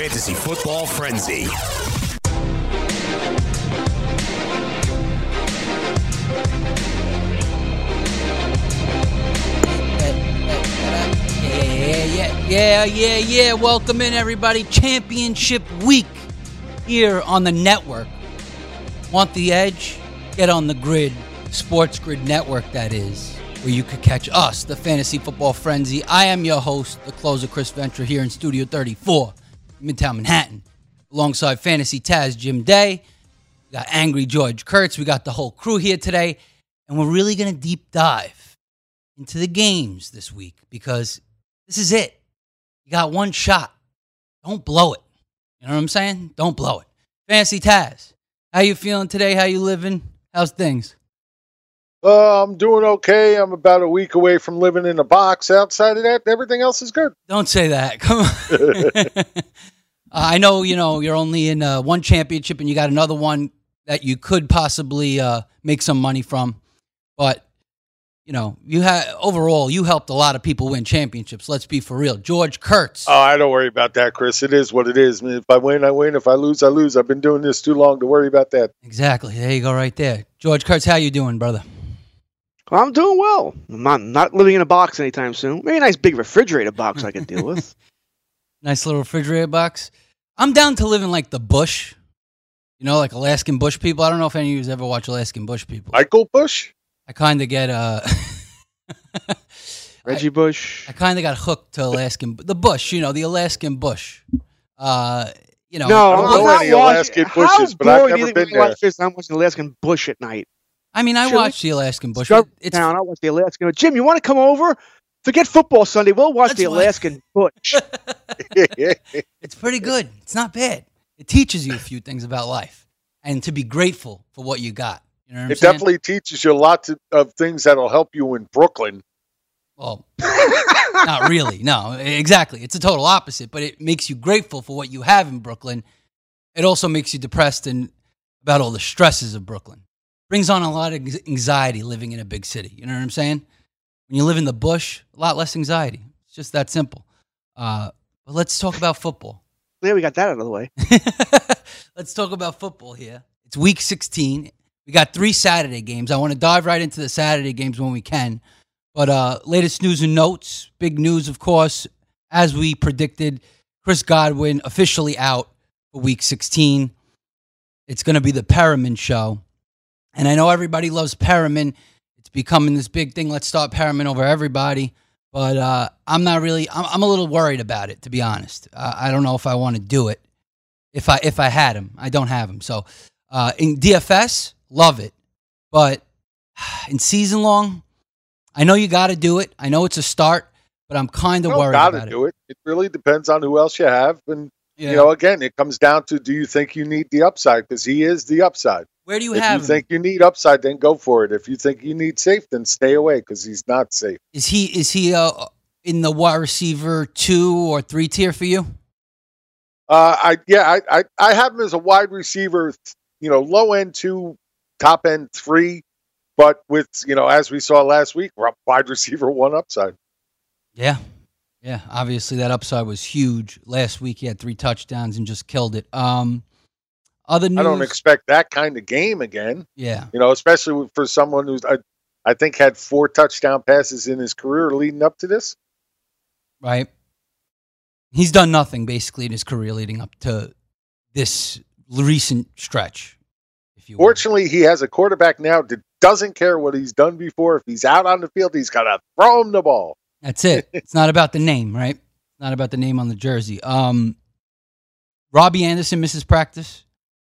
Fantasy Football Frenzy. Yeah, yeah, yeah, yeah, yeah. Welcome in, everybody. Championship week here on the network. Want the edge? Get on the grid, Sports Grid Network, that is, where you could catch us, the Fantasy Football Frenzy. I am your host, the closer, Chris Ventura, here in Studio 34, Midtown Manhattan, alongside Fantasy Taz Jim Day. We got Angry George Kurtz. We got the whole crew here today, and we're really going to deep dive into the games this week because this is it. You got one shot. Don't blow it. You know what I'm saying? Don't blow it. Fancy Taz, how you feeling today? How you living? How's things? Uh, I'm doing okay. I'm about a week away from living in a box. Outside of that, everything else is good. Don't say that. Come on. uh, I know you know you're only in uh, one championship and you got another one that you could possibly uh, make some money from, but you know you had overall you helped a lot of people win championships. Let's be for real. George Kurtz. Oh, I don't worry about that, Chris. It is what it is. I mean, if I win, I win. If I lose, I lose. I've been doing this too long to worry about that. Exactly. There you go, right there. George Kurtz, how you doing, brother? I'm doing well. I'm not, not living in a box anytime soon. Maybe a nice big refrigerator box I could deal with. Nice little refrigerator box. I'm down to living like the bush. You know, like Alaskan bush people. I don't know if any of you ever watch Alaskan bush people. Michael Bush? I kind of get uh Reggie Bush. I kind of got hooked to Alaskan the bush, you know, the Alaskan bush. Uh, you know, no, I don't I'm know not any Alaskan bushes, but I've never been when you there. this? I'm watching Alaskan bush at night. I mean, I Sure. watch the Alaskan bush. but It's Town. I watch the Alaskan. Jim, you want to come over? Forget football Sunday. We'll watch That's the why- Alaskan bush. it's pretty good. It's not bad. It teaches you a few things about life and to be grateful for what you got. You know what I'm It saying? definitely teaches you lots of, of things that'll help you in Brooklyn. Well, not really. No, exactly. It's a total opposite, but it makes you grateful for what you have in Brooklyn. It also makes you depressed and about all the stresses of Brooklyn. Brings on a lot of anxiety living in a big city. You know what I'm saying? When you live in the bush, a lot less anxiety. It's just that simple. Uh, but let's talk about football. yeah, we got that out of the way. Let's talk about football here. It's week 16. We got three Saturday games. I want to dive right into the Saturday games when we can. But uh, latest news and notes. Big news, of course, as we predicted. Chris Godwin officially out for week 16. It's going to be the Perriman show. And I know everybody loves Perriman. It's becoming this big thing. Let's start Perriman over everybody. But uh, I'm not really. I'm, I'm, a little worried about it, to be honest. Uh, I don't know if I want to do it. If I if I had him, I don't have him. So uh, in DFS, love it. But in season long, I know you got to do it. I know it's a start, but I'm kind of worried about it. You gotta about do it. it. It really depends on who else you have, and Yeah. you know, again, it comes down to do you think you need the upside because he is the upside. Where do you if have you him? think you need upside, then go for it. If you think you need safe, then stay away because he's not safe. Is he is he uh, in the wide receiver two or three tier for you? Uh, I yeah, I, I I have him as a wide receiver, you know, low end two, top end three, but with you know, as we saw last week, wide receiver one upside. Yeah. Yeah. Obviously that upside was huge. Last week he had three touchdowns and just killed it. Um other news I don't expect that kind of game again. Yeah. You know, especially for someone who's I, I think had four touchdown passes in his career leading up to this. Right. He's done nothing basically in his career leading up to this recent stretch. If you will. Fortunately, he has a quarterback now that doesn't care what he's done before. If he's out on the field, he's got to throw him the ball. That's it. it's not about the name, right? Not about the name on the jersey. Um, Robbie Anderson misses practice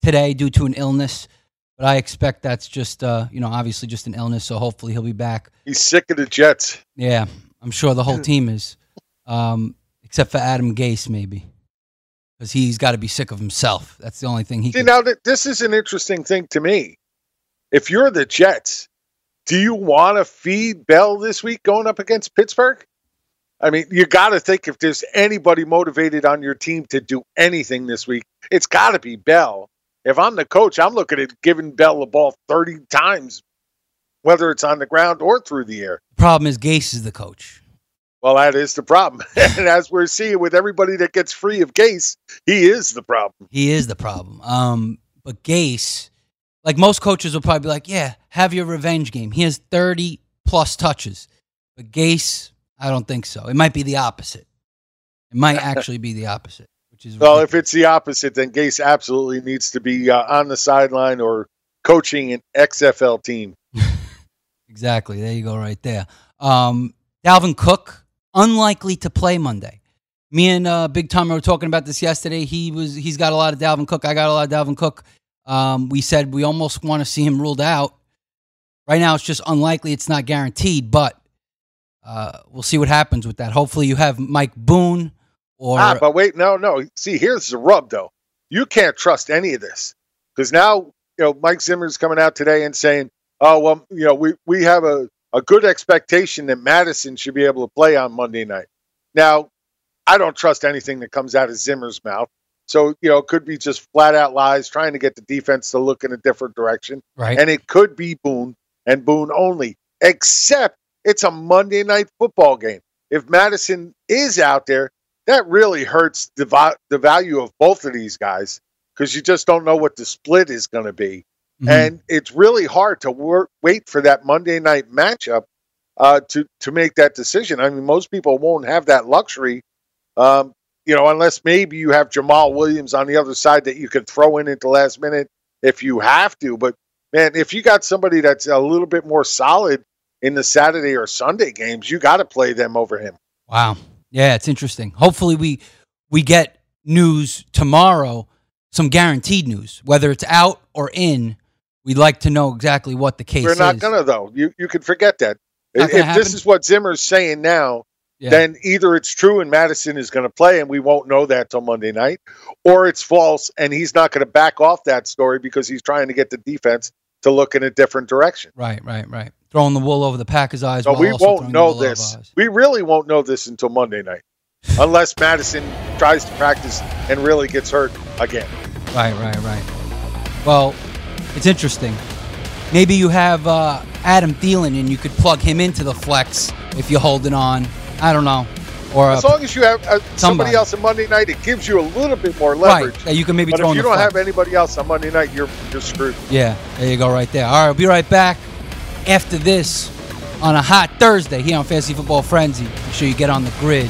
today due to an illness, but I expect that's just, uh, you know, obviously just an illness. So hopefully he'll be back. He's sick of the Jets. Yeah, I'm sure the whole team is, um, except for Adam Gase, maybe, because he's got to be sick of himself. That's the only thing he See, can. now that this is an interesting thing to me. If you're the Jets, do you want to feed Bell this week going up against Pittsburgh? I mean, you got to think if there's anybody motivated on your team to do anything this week, it's got to be Bell. If I'm the coach, I'm looking at giving Bell the ball 30 times, whether it's on the ground or through the air. Problem is, Gase is the coach. Well, that is the problem. and as we're seeing with everybody that gets free of Gase, he is the problem. He is the problem. Um, but Gase, like most coaches, will probably be like, "Yeah, have your revenge game." He has thirty plus touches, but Gase, I don't think so. It might be the opposite. It might actually be the opposite, which is Well, if it's the opposite, then Gase absolutely needs to be uh, on the sideline or coaching an XFL team. exactly. There you go, right there. Um, Dalvin Cook unlikely to play Monday. Me and uh, Big Tom were talking about this yesterday. He was he's got a lot of Dalvin Cook. I got a lot of Dalvin Cook. Um, we said we almost want to see him ruled out. Right now, it's just unlikely. It's not guaranteed, but uh, we'll see what happens with that. Hopefully, you have Mike Boone or ah, but wait, no, no. See, here's the rub, though. You can't trust any of this because now you know Mike Zimmer's coming out today and saying, "Oh, well, you know, we we have a a good expectation that Mattison should be able to play on Monday night." Now, I don't trust anything that comes out of Zimmer's mouth. So, you know, it could be just flat out lies, trying to get the defense to look in a different direction. right. And it could be Boone and Boone only, except it's a Monday night football game. If Mattison is out there, that really hurts the, the value of both of these guys because you just don't know what the split is going to be. Mhm. And it's really hard to work, wait for that Monday night matchup uh, to, to make that decision. I mean, most people won't have that luxury, um, you know, unless maybe you have Jamaal Williams on the other side that you could throw in at the last minute if you have to. But man, if you got somebody that's a little bit more solid in the Saturday or Sunday games, you got to play them over him. Wow. Yeah, it's interesting. Hopefully we we get news tomorrow, some guaranteed news, whether it's out or in. We'd like to know exactly what the case We're not is. gonna though. You you can forget that. If gonna this is what Zimmer's saying now, Yeah. then either it's true and Mattison is going to play and we won't know that till Monday night, or it's false and he's not going to back off that story because he's trying to get the defense to look in a different direction. Right, right, right. Throwing the wool over the Packers' eyes. While we won't know this. We really won't know this until Monday night, unless Mattison tries to practice and really gets hurt again. Right, right, right. Well, it's interesting. Maybe you have uh, Adam Thielen and you could plug him into the flex if you're holding on. I don't know. Or As a, long as you have uh, somebody. somebody else on Monday night, it gives you a little bit more right leverage. that you can maybe But throw if you don't flex. have anybody else on Monday night, you're you're screwed. Yeah, there you go, right there. All right, we'll be right back after this on a hot Thursday here on Fantasy Football Frenzy. Make sure you get on the grid.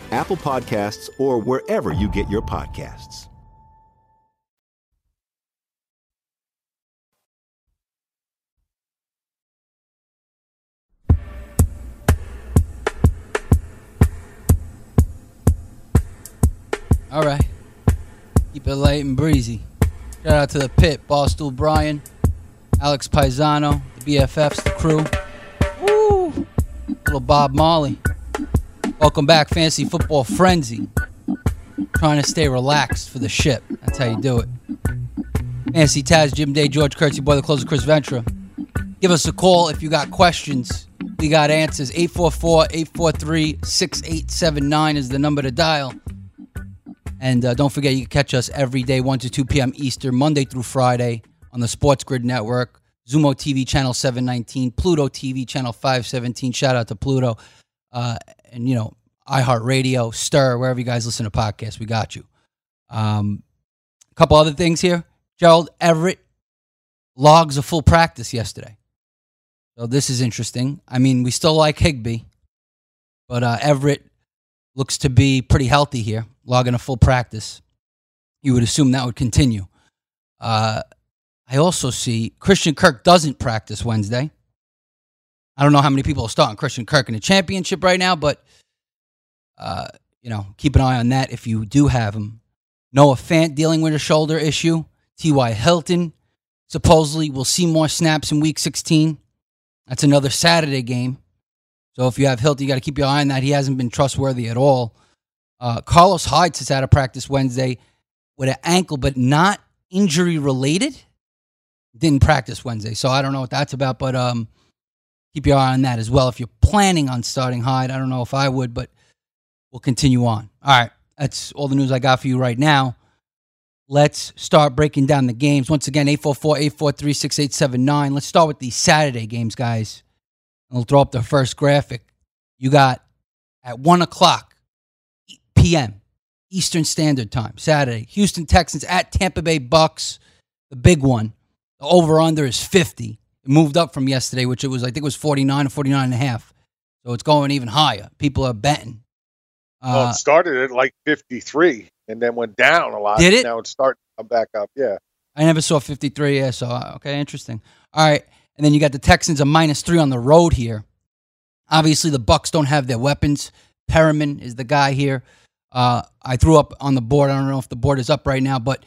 Apple Podcasts, or wherever you get your podcasts. All right. Keep it light and breezy. Shout out to the pit, Barstool Brian, Alex Paisano, the BFFs, the crew. Woo! Little Bob Marley. Welcome back, Fantasy Football Frenzy. Trying to stay relaxed for the ship. That's how you do it. Fantasy Taz, Jim Day, George Kurtz, boy, the closer, Chris Ventura. Give us a call if you got questions. We got answers. 844 843 6879 is the number to dial. And uh, don't forget, you can catch us every day, 1 to 2 p.m. Eastern, Monday through Friday on the Sports Grid Network, Xumo TV channel 719, Pluto TV channel 517. Shout out to Pluto. Uh, and, you know, iHeartRadio, Stir, wherever you guys listen to podcasts, we got you. Um, a couple other things here. Gerald Everett logs a full practice yesterday. So this is interesting. I mean, we still like Higbee, but uh, Everett looks to be pretty healthy here, logging a full practice. You would assume that would continue. Uh, I also see Christian Kirk doesn't practice Wednesday. I don't know how many people are starting Christian Kirk in the championship right now, but uh, you know, keep an eye on that if you do have him. Noah Fant dealing with a shoulder issue. T.Y. Hilton supposedly will see more snaps in Week 16. That's another Saturday game. So if you have Hilton, you got to keep your eye on that. He hasn't been trustworthy at all. Uh, Carlos Hyde is out of practice Wednesday with an ankle, but not injury related. Didn't practice Wednesday, so I don't know what that's about. But um, keep your eye on that as well. If you're planning on starting Hyde, I don't know if I would, but we'll continue on. All right, that's all the news I got for you right now. Let's start breaking down the games. Once again, 844 843 6879. Let's start with the Saturday games, guys. And we'll throw up the first graphic. You got at 1 o'clock p.m. Eastern Standard Time, Saturday, Houston Texans at Tampa Bay Bucks, the big one. The over under is 50. It moved up from yesterday, which it was, I think it was 49 or 49 and a half. So it's going even higher. People are betting. well, Uh, it started at like 53 and then went down a lot. Did it? Now it's starting to come back up. Yeah. I never saw 53. Yeah, so uh, okay, interesting. All right, and then you got the Texans a minus three on the road here. Obviously, the Bucks don't have their weapons. Perriman is the guy here. Uh, I threw up on the board. I don't know if the board is up right now, but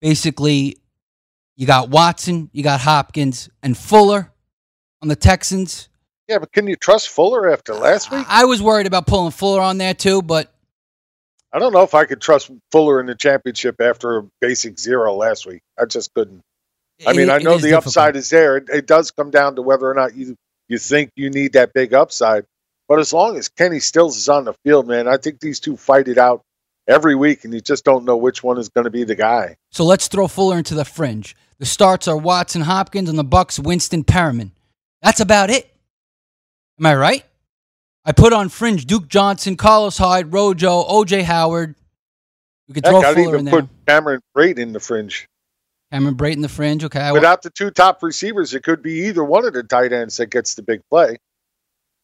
basically, you got Watson, you got Hopkins, and Fuller on the Texans. Yeah, but can you trust Fuller after last week? I was worried about pulling Fuller on there too, but I don't know if I could trust Fuller in the championship after a basic zero last week. I just couldn't. I mean, it- I know the difficult. upside is there. It, it does come down to whether or not you you think you need that big upside. But as long as Kenny Stills is on the field, man, I think these two fight it out every week, and you just don't know which one is going to be the guy. So let's throw Fuller into the fringe. The starts are Watson, Hopkins, and the Bucks, Winston, Perriman. That's about it. Am I right? I put on fringe Duke Johnson, Carlos Hyde, Rojo, OJ Howard. We could Heck, throw I'd Fuller in even there. put Cameron Brate in the fringe. Cameron Brayton in the fringe. Okay. I, Without the two top receivers, it could be either one of the tight ends that gets the big play.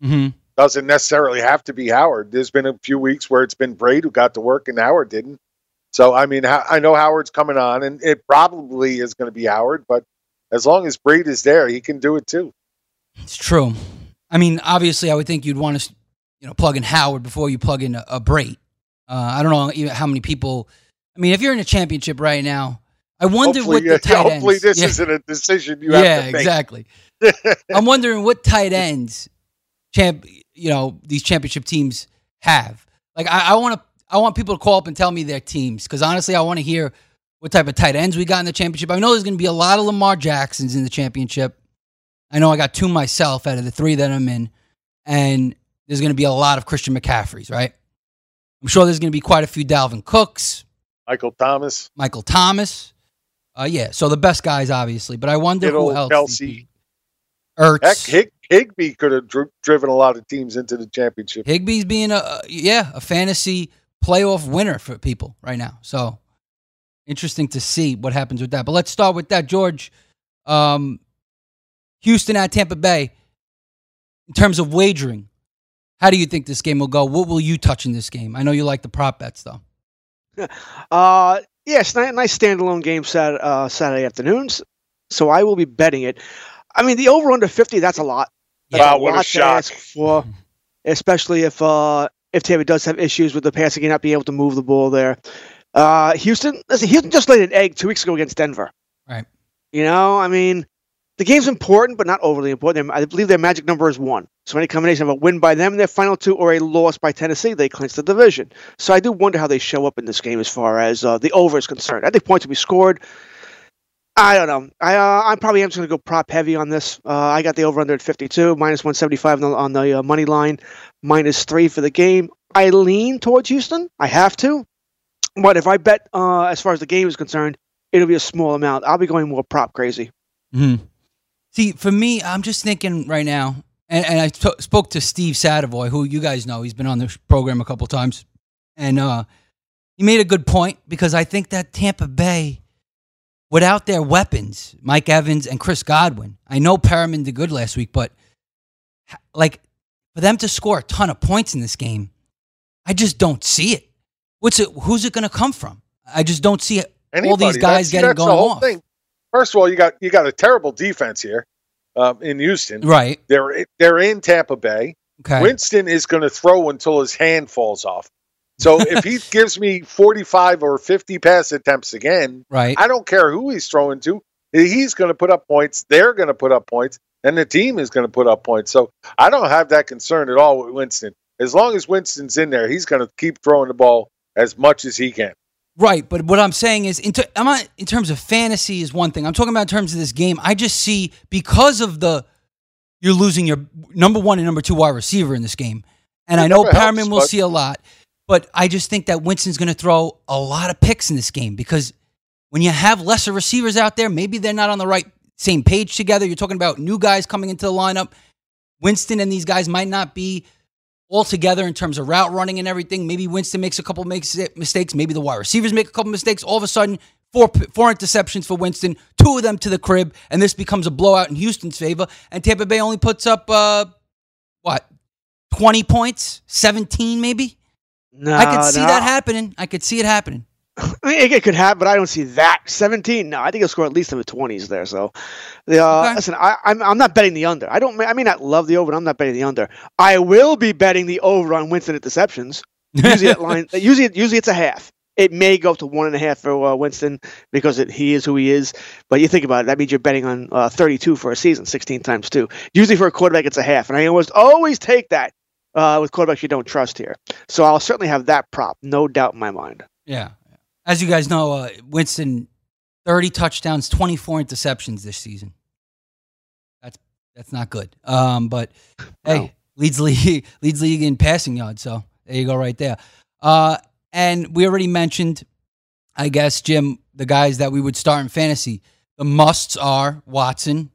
Mhm. Doesn't necessarily have to be Howard. There's been a few weeks where it's been Brate who got to work and Howard didn't. So I mean, I know Howard's coming on, and it probably is going to be Howard. But as long as Brate is there, he can do it too. It's true. I mean, obviously, I would think you'd want to, you know, plug in Howard before you plug in a, a Brate. Uh, I don't know even how many people. I mean, if you're in a championship right now, I wonder hopefully, what the tight ends. hopefully this Yeah. isn't a decision you yeah, have to make. Yeah, exactly. I'm wondering what tight ends, champ, you know, these championship teams have. Like, I, I want to, I want people to call up and tell me their teams because honestly, I want to hear what type of tight ends we got in the championship. I know there's going to be a lot of Lamar Jacksons in the championship. I know I got two myself out of the three that I'm in, and there's going to be a lot of Christian McCaffreys, right? I'm sure there's going to be quite a few Dalvin Cooks, Michael Thomas, Michael Thomas. Uh, yeah, so the best guys, obviously, but I wonder Kittle, who else. Kelce. Ertz. Heck, Hig- Higbee could have dri- driven a lot of teams into the championship. Higbee's being a a- yeah a fantasy playoff winner for people right now. So interesting to see what happens with that. But let's start with that, George. Um, Houston at Tampa Bay. In terms of wagering, how do you think this game will go? What will you touch in this game? I know you like the prop bets though. Uh, yes, nice, nice standalone game Sat, uh, Saturday afternoons. So I will be betting it. I mean, the over under fifty. That's a lot. That's Wow, what a lot to shock. ask for, especially if uh, if Tampa does have issues with the passing and not being able to move the ball there. Uh, Houston, listen, Houston just laid an egg two weeks ago against Denver. Right. You know, I mean, the game's important, but not overly important. I believe their magic number is one. So any combination of a win by them in their final two or a loss by Tennessee, they clinch the division. So I do wonder how they show up in this game as far as uh, the over is concerned. I think points will be scored. I don't know. I uh, I probably am just going to go prop heavy on this. Uh, I got the over under at 52, minus 175 on the, on the uh, money line, minus three for the game. I lean towards Houston. I have to. But if I bet uh, as far as the game is concerned, it'll be a small amount. I'll be going more prop crazy. hmm See, for me, I'm just thinking right now, and, and I t- spoke to Steve Sadavoy, who you guys know. He's been on the program a couple times, and uh, he made a good point because I think that Tampa Bay, without their weapons, Mike Evans and Chris Godwin, I know Perriman did good last week, but like for them to score a ton of points in this game, I just don't see it. What's it? Who's it going to come from? I just don't see it. all these guys That's- getting that's going off. Thing. First of all, you got you got a terrible defense here um, in Houston. Right. They're they're in Tampa Bay. Okay. Winston is going to throw until his hand falls off. So if he gives me 45 or 50 pass attempts again, Right. I don't care who he's throwing to. He's going to put up points. They're going to put up points, and the team is going to put up points. So I don't have that concern at all with Winston. As long as Winston's in there, he's going to keep throwing the ball as much as he can. Right, but what I'm saying is, in, ter- I'm not, in terms of fantasy is one thing. I'm talking about in terms of this game. I just see because of the you're losing your number one and number two wide receiver in this game, and It I know helps, Perriman will but- see a lot, but I just think that Winston's going to throw a lot of picks in this game because when you have lesser receivers out there, maybe they're not on the right same page together. You're talking about new guys coming into the lineup. Winston and these guys might not be all together in terms of route running and everything. Maybe Winston makes a couple makes mistakes. Maybe the wide receivers make a couple mistakes. All of a sudden, four four interceptions for Winston, two of them to the crib, and this becomes a blowout in Houston's favor. And Tampa Bay only puts up uh, what twenty points, seventeen maybe. No, I could see no. that happening. I could see it happening. I mean, it, it could happen, but I don't see that. 17? No, I think he'll score at least in the 20s there. So, the, uh, listen, I, I'm, I'm not betting the under. I don't. I may not love the over. but I'm not betting the under. I will be betting the over on Winston interceptions. Usually that line. Usually, usually it's a half. It may go up to one and a half for uh, Winston because it, he is who he is. But you think about it, that means you're betting on uh, 32 for a season, 16 times two. Usually for a quarterback, it's a half, and I almost always take that uh, with quarterbacks you don't trust here. So I'll certainly have that prop, no doubt in my mind. Yeah. As you guys know, uh, Winston, 30 touchdowns, 24 interceptions this season. That's that's not good. Um, but hey, leads league leads league in passing yards. So there you go, right there. Uh, and we already mentioned, I guess, Jim, the guys that we would start in fantasy. The musts are Watson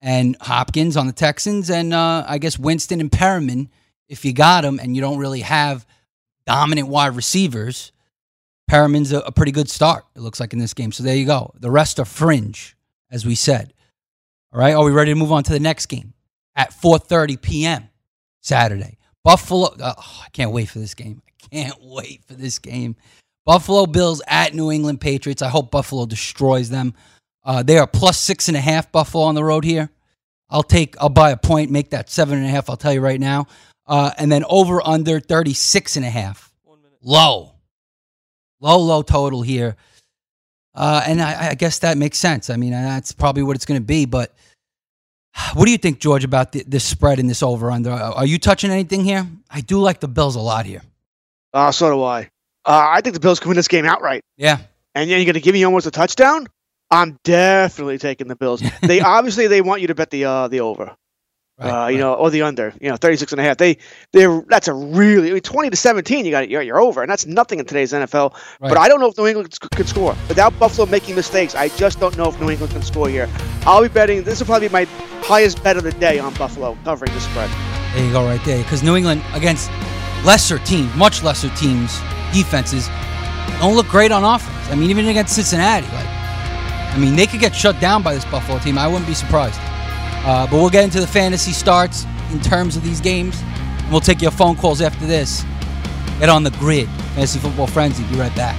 and Hopkins on the Texans, and uh, I guess Winston and Perriman if you got them and you don't really have dominant wide receivers. Perriman's a, a pretty good start. It looks like in this game. So there you go. The rest are fringe, as we said. All right. Are we ready to move on to the next game at 4:30 p.m. Saturday? Buffalo. Oh, I can't wait for this game. I can't wait for this game. Buffalo Bills at New England Patriots. I hope Buffalo destroys them. Uh, they are plus six and a half. Buffalo on the road here. I'll take. I'll buy a point. Make that seven and a half. I'll tell you right now. Uh, and then over under 36 and a half. Low. Low, low total here. Uh, and I, I, guess that makes sense. I mean, that's probably what it's going to be. But what do you think, George, about the, this spread and this over under? Are you touching anything here? I do like the Bills a lot here. Uh, so do I. Uh, I think the Bills can win this game outright. Yeah. And then you're going to give me almost a touchdown? I'm definitely taking the Bills. they obviously they want you to bet the uh, the over. Right, uh, right. you know, or the under, you know, 36 and a half. They, they're, that's a really, I mean, 20 to 17, you got it, you're, you're over, and that's nothing in today's NFL. Right. But I don't know if New England could score. Without Buffalo making mistakes, I just don't know if New England can score here. I'll be betting, this will probably be my highest bet of the day on Buffalo covering the spread. There you go, right there. Because New England, against lesser teams, much lesser teams, defenses, don't look great on offense. I mean, even against Cincinnati, like, I mean, they could get shut down by this Buffalo team. I wouldn't be surprised. Uh, but we'll get into the fantasy starts in terms of these games. And we'll take your phone calls after this. Get on the grid. Fantasy Football Frenzy. Be right back.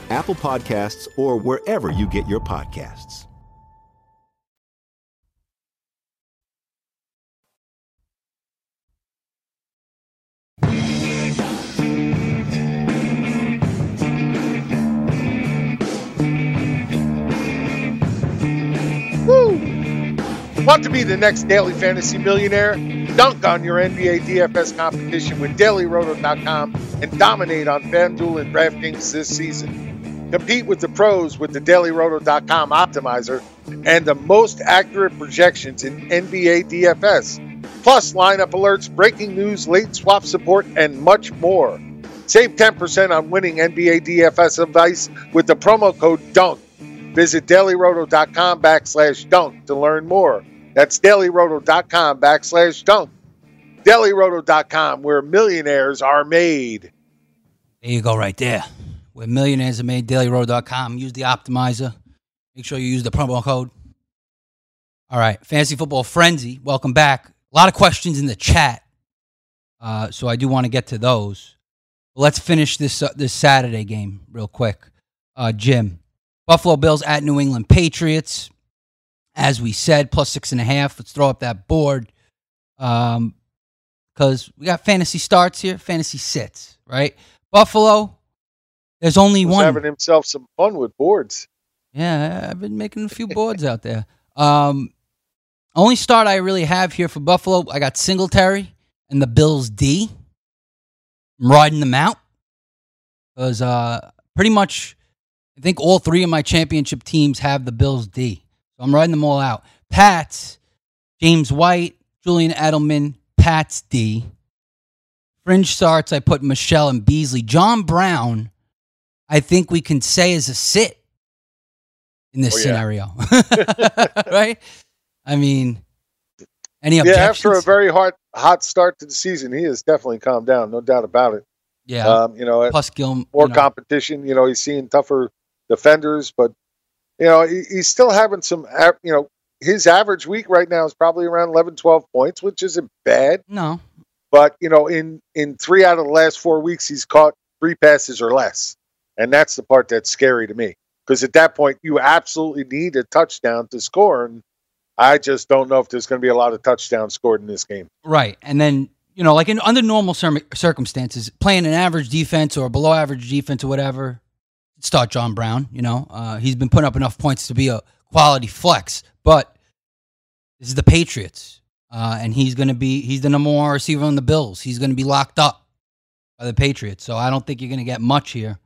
Apple Podcasts, or wherever you get your podcasts. Want to be the next daily fantasy millionaire? Dunk on your NBA DFS competition with dailyroto.com and dominate on FanDuel and DraftKings this season. Compete with the pros with the dailyroto.com optimizer and the most accurate projections in NBA DFS. plus lineup alerts, breaking news, late swap support, and much more. Save 10% on winning NBA DFS advice with the promo code DUNK. Visit dailyroto.com backslash dunk to learn more. That's dailyroto.com backslash dunk. Dailyroto.com, where millionaires are made. There you go, right there. Where millionaires are made, dailyroto.com. Use the optimizer. Make sure you use the promo code. All right, Fantasy Football Frenzy, welcome back. A lot of questions in the chat, uh, so I do want to get to those. Let's finish this uh, this Saturday game real quick. Uh, Jim, Buffalo Bills at New England Patriots. As we said, plus six and a half. Let's throw up that board. Um, because we got fantasy starts here, fantasy sits, right? Buffalo, there's only one. having himself some fun with boards. Yeah, I've been making a few boards out there. Um, only start I really have here for Buffalo, I got Singletary and the Bills D. I'm riding them out because uh, pretty much I think all three of my championship teams have the Bills D. So I'm riding them all out. Pats, James White, Julian Edelman, Pats D. Fringe starts, I put Michelle and Beasley. John Brown, I think we can say is a sit in this Oh, yeah. scenario. right? I mean, any objections? Yeah, after a very hot hot start to the season, he has definitely calmed down, no doubt about it. yeah. Um, you know, Plus Gilmore you know, competition. You know, he's seeing tougher defenders, but you know, he, he's still having some. You know, his average week right now is probably around 11, 12 points, which isn't bad. No. But you know, in in three out of the last four weeks, he's caught three passes or less, and that's the part that's scary to me. Because at that point, you absolutely need a touchdown to score, and I just don't know if there's going to be a lot of touchdowns scored in this game. Right. And then, you know, like in under normal cir- circumstances, playing an average defense or below average defense or whatever, start John Brown. You know, uh, he's been putting up enough points to be a quality flex. But this is the Patriots. Uh, and he's going to be, he's the number one receiver on the Bills. He's going to be locked up by the Patriots. So I don't think you're going to get much here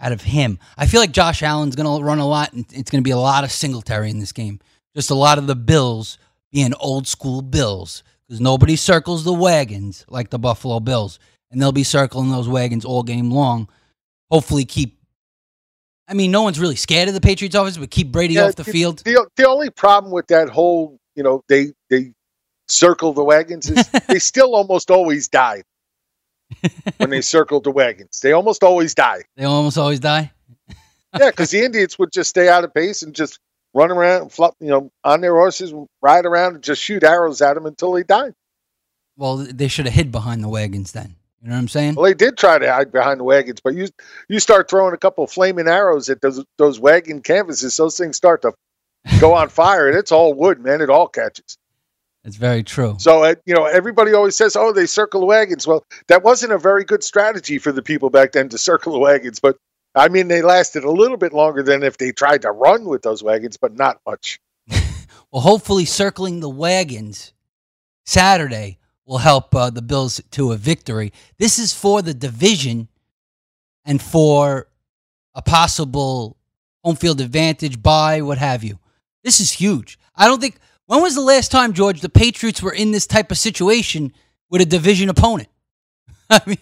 out of him. I feel like Josh Allen's going to run a lot, and it's going to be a lot of Singletary in this game. Just a lot of the Bills being old school Bills because nobody circles the wagons like the Buffalo Bills, and they'll be circling those wagons all game long. Hopefully, keep. I mean, no one's really scared of the Patriots offense, but keep Brady Yeah, off the field. The, the only problem with that whole, you know, they they circle the wagons is they still almost always die when they circled the wagons. They almost always die. They almost always die. Yeah, because the Indians would just stay out of pace and just run around, and flop, you know, on their horses, ride around, and just shoot arrows at them until they died. Well, they should have hid behind the wagons then. You know what I'm saying? Well, they did try to hide behind the wagons, but you you start throwing a couple of flaming arrows at those those wagon canvases, those things start to go on fire, and it's all wood, man. It all catches. It's very true. So, uh, you know, everybody always says, oh, they circle the wagons. Well, that wasn't a very good strategy for the people back then to circle the wagons. But I mean, they lasted a little bit longer than if they tried to run with those wagons, but not much. Well, hopefully, circling the wagons Saturday will help uh, the Bills to a victory. This is for the division and for a possible home field advantage, buy, what have you. This is huge. I don't think. When was the last time, George, the Patriots were in this type of situation with a division opponent? I mean,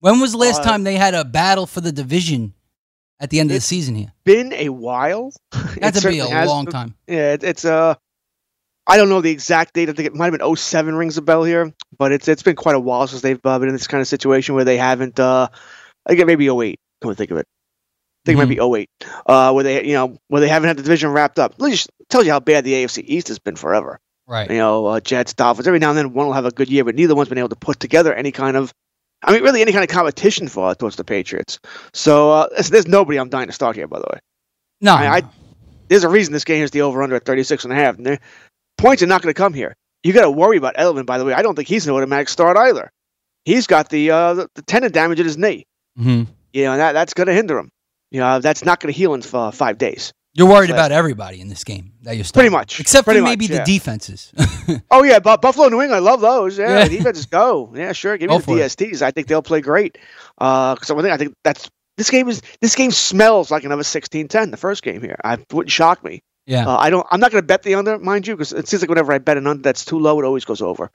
when was the last Uh, time they had a battle for the division at the end of the season here? Been a while. It to be a has long time. Yeah, it, it's uh, I don't know the exact date. I think it might have been 07 rings a bell here, but it's it's been quite a while since they've uh, been in this kind of situation where they haven't. Uh, I think maybe 08. Come to think of it, I think it might be 08. Uh, where they you know where they haven't had the division wrapped up. Me just tell you how bad the AFC East has been forever. Right. You know, uh, Jets, Dolphins. Every now and then one will have a good year, but neither one's been able to put together any kind of. I mean, really, any kind of competition for towards the Patriots. So uh, there's, there's nobody I'm dying to start here, by the way. No, I, I there's a reason this game is the over under at 36 and a half. And points are not going to come here. You got to worry about Edelman, by the way. I don't think he's an automatic start either. He's got the uh, the, tendon damage in his knee. Mhm. You know, and that, that's going to hinder him. You know, that's not going to heal in uh, five days. You're worried about everybody in this game that you're starting. Pretty much. Except Pretty for maybe much, the yeah. defenses. Oh yeah, but Buffalo, New England, I love those. Yeah, Yeah. defenses go. Yeah, sure. Give me Go the for it. DSTs. I think they'll play great. Because one thing I think that's this game is this game smells like another 16-10, the first game here. I wouldn't shock me. Yeah. Uh, I don't. I'm not going to bet the under, mind you, because it seems like whenever I bet an under that's too low, it always goes over.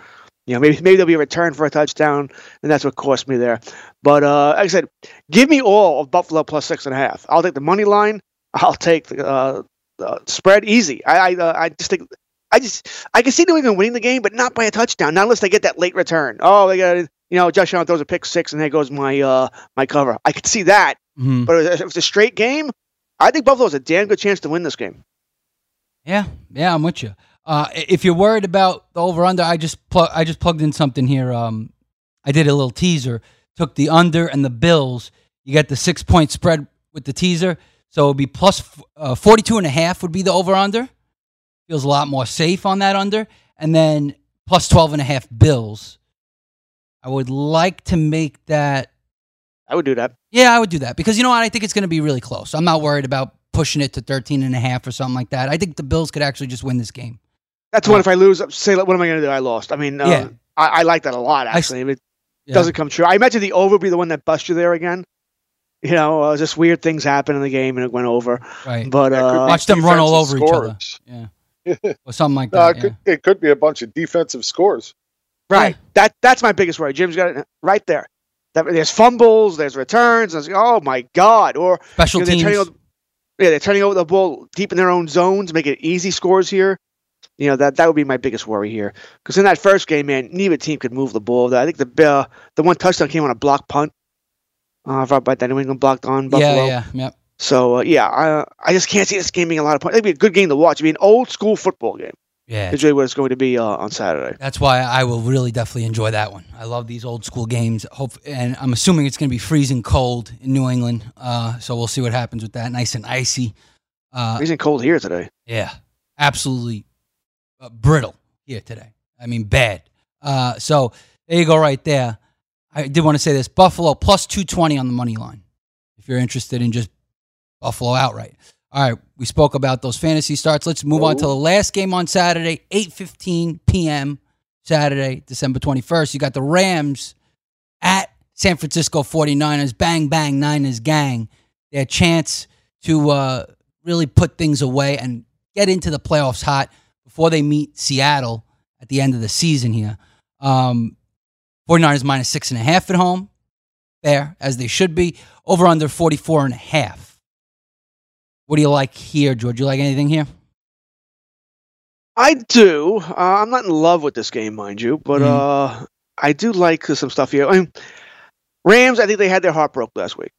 You know, maybe maybe there'll be a return for a touchdown, and that's what cost me there. But uh, like I said, give me all of Buffalo plus six and a half. I'll take the money line. I'll take the, uh, the spread easy. I I, uh, I just think I just I can see New England winning the game, but not by a touchdown. Not unless they get that late return. Oh, they got you know Josh Allen throws a pick six, and there goes my uh my cover. I could see that, Mhm. but if it's a straight game, I think Buffalo has a damn good chance to win this game. Yeah, yeah, I'm with you. Uh, if you're worried about the over under, I just plug I just plugged in something here. Um, I did a little teaser. Took the under and the Bills. You get the six point spread with the teaser, so it'd be plus uh, 42 and a half would be the over under. Feels a lot more safe on that under, and then plus 12 and a half Bills. I would like to make that. I would do that. Yeah, I would do that because you know what? I think it's going to be really close. I'm not worried about pushing it to 13 and a half or something like that. I think the Bills could actually just win this game. That's one. If I lose, say, what am I going to do? I lost. I mean, uh, Yeah. I, I like that a lot. I s- Actually, if it Yeah. doesn't come true, I imagine the over would be the one that busts you there again. You know, uh, just weird things happen in the game and it went over. Right. But Yeah, it could uh, Watch them run all over defensive each other. Yeah. Or something like No, that. it, could, it could be a bunch of defensive scores. right, that that's my biggest worry. Jim's got it right there. That, there's fumbles, there's returns. There's, oh my god! Or Special you know, they're turning teams. over, yeah, they're turning over the ball deep in their own zones, making it easy scores here. You know that that would be my biggest worry here. Because in that first game, man, neither team could move the ball. I think the uh, the one touchdown came on a block punt. Uh, if I bet that New England blocked on Buffalo. Yeah, yeah, yep. So uh, yeah, I I just can't see this game being a lot of points. It'd be a good game to watch. It'd be an old school football game. Yeah. It's really what it's going to be uh, on Saturday. That's why I will really definitely enjoy that one. I love these old school games. Hope, and I'm assuming it's going to be freezing cold in New England. Uh, so we'll see what happens with that. Nice and icy. Uh, Freezing cold here today. Yeah, absolutely uh, brittle here today. I mean, bad. Uh, so there you go, right there. I did want to say this: Buffalo plus two twenty on the money line. If you're interested in just Buffalo outright. All right, we spoke about those fantasy starts. Let's move on to the last game on Saturday, eight fifteen p.m. Saturday, December twenty first. You got the Rams at San Francisco 49ers. Bang bang Niners gang. Their chance to uh, really put things away and get into the playoffs hot before they meet Seattle at the end of the season here. Um, 49ers minus six and a half at home. Fair, as they should be. Over under 44 and a half. What do you like here, George? You like anything here? I do. Uh, I'm not in love with this game, mind you, but uh, I do like some stuff here. I mean, Rams, I think they had their heart broke last week,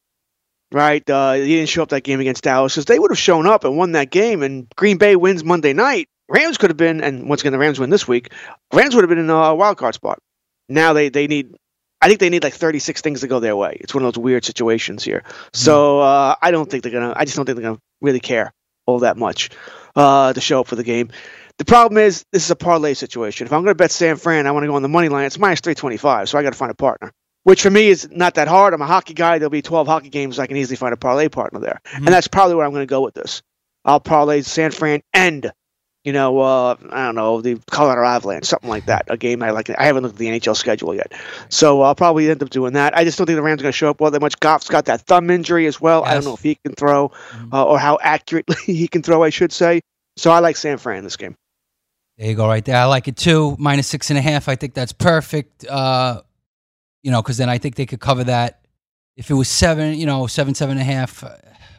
right? Uh, they didn't show up that game against Dallas because they would have shown up and won that game, and Green Bay wins Monday night. Rams could have been, and once again, the Rams win this week. Rams would have been in a wild card spot. Now they they need. I think they need like 36 things to go their way. It's one of those weird situations here. So uh, I don't think they're gonna. I just don't think they're gonna really care all that much uh, to show up for the game. The problem is this is a parlay situation. If I'm going to bet San Fran, I want to go on the money line. It's minus 325, so I got to find a partner. Which for me is not that hard. I'm a hockey guy. There'll be 12 hockey games. I can easily find a parlay partner there, and that's probably where I'm going to go with this. I'll parlay San Fran and, you know, uh, I don't know, the Colorado Avalanche, something like that. A game I like. I haven't looked at the NHL schedule yet, so I'll probably end up doing that. I just don't think the Rams are going to show up well that much. Goff's got that thumb injury as well. I don't know if he can throw uh, or how accurately he can throw, I should say. So I like San Fran in this game. There you go, right there. I like it too. Minus six and a half. I think that's perfect. Uh, you know, because then I think they could cover that. If it was seven, you know, seven, seven and a half, uh,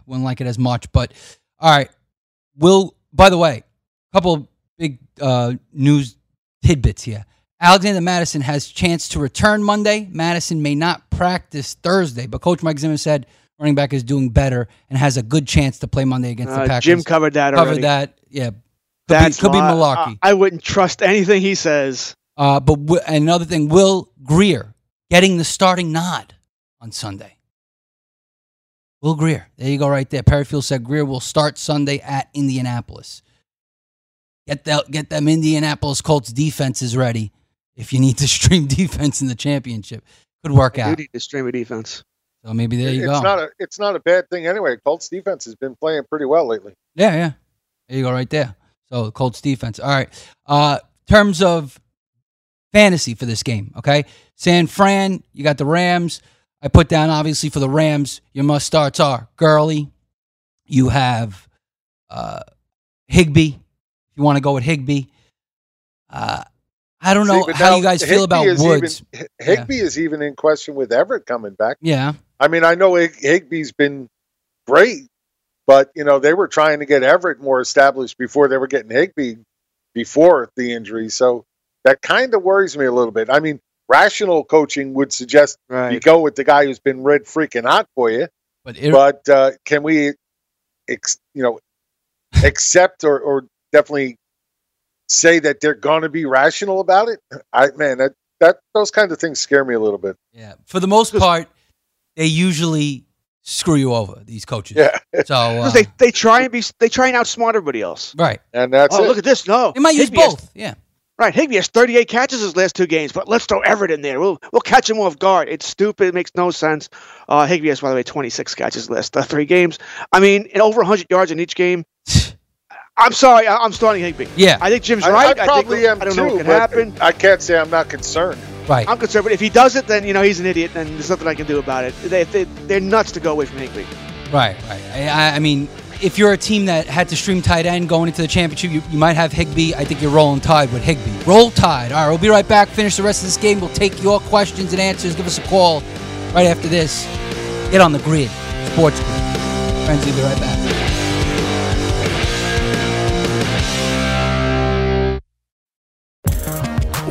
wouldn't like it as much. But all right, will. By the way, couple big uh, news tidbits here. Alexander Mattison has chance to return Monday. Mattison may not practice Thursday, but Coach Mike Zimmer said running back is doing better and has a good chance to play Monday against the Uh, Packers. Jim covered that Covered already. that. Yeah. Could That's be, could be why malarkey. I, I wouldn't trust anything he says. Uh, but w- another thing, Will Grier getting the starting nod on Sunday. Will Grier, there you go, right there. Perry Fewell said Grier will start Sunday at Indianapolis. Get that, get them Indianapolis Colts defenses ready if you need to stream defense in the championship. Could work You out. need to stream a defense. So maybe there you it's go. not a it's not a bad thing anyway. Colts defense has been playing pretty well lately. Yeah, yeah. There you go, right there. So Colts defense. All right. Uh, terms of fantasy for this game, okay? San Fran, you got the Rams. I put down obviously for the Rams, your must starts are Gurley. You have uh, Higbee, if you want to go with Higbee. Uh, I don't know See, how now you guys feel about is Woods. Even, Higbee is even in question with Everett coming back. Yeah. I mean, I know Higbee's been great, but you know they were trying to get Everett more established before they were getting Higbee before the injury. So that kind of worries me a little bit. I mean, rational coaching would suggest you go with the guy who's been red freaking hot for you. But, it, but uh, can we, ex, you know, accept or, or definitely say that they're going to be rational about it? I man, that that those kinds of things scare me a little bit. Yeah, for the most part, they usually screw you over. These coaches. Yeah. So uh, they they try and be they try and outsmart everybody else. right. And that's oh, it. look at this! No, They might use Higbee has- both. Yeah. Right, Higbee has 38 catches his last two games, but let's throw Everett in there. We'll we'll catch him off guard. It's stupid. It makes no sense. Uh, Higbee has, by the way, 26 catches last uh, three games. I mean, in over 100 yards in each game. I'm sorry, I, I'm starting Higbee. Yeah. I think Jim's right. I probably think, am I don't too, know what can happen? I can't say I'm not concerned. Right. I'm concerned, but if he does it, then you know he's an idiot, and there's nothing I can do about it. They, they, they're nuts to go away from Higbee. Right, right. I, I- I mean, if you're a team that had to stream tight end going into the championship, you, you might have Higbee. I think you're rolling tide with Higbee. Roll tide. All right, we'll be right back. Finish the rest of this game. We'll take your questions and answers. Give us a call right after this. Get on the grid. Sports grid. Friends, we'll be right back.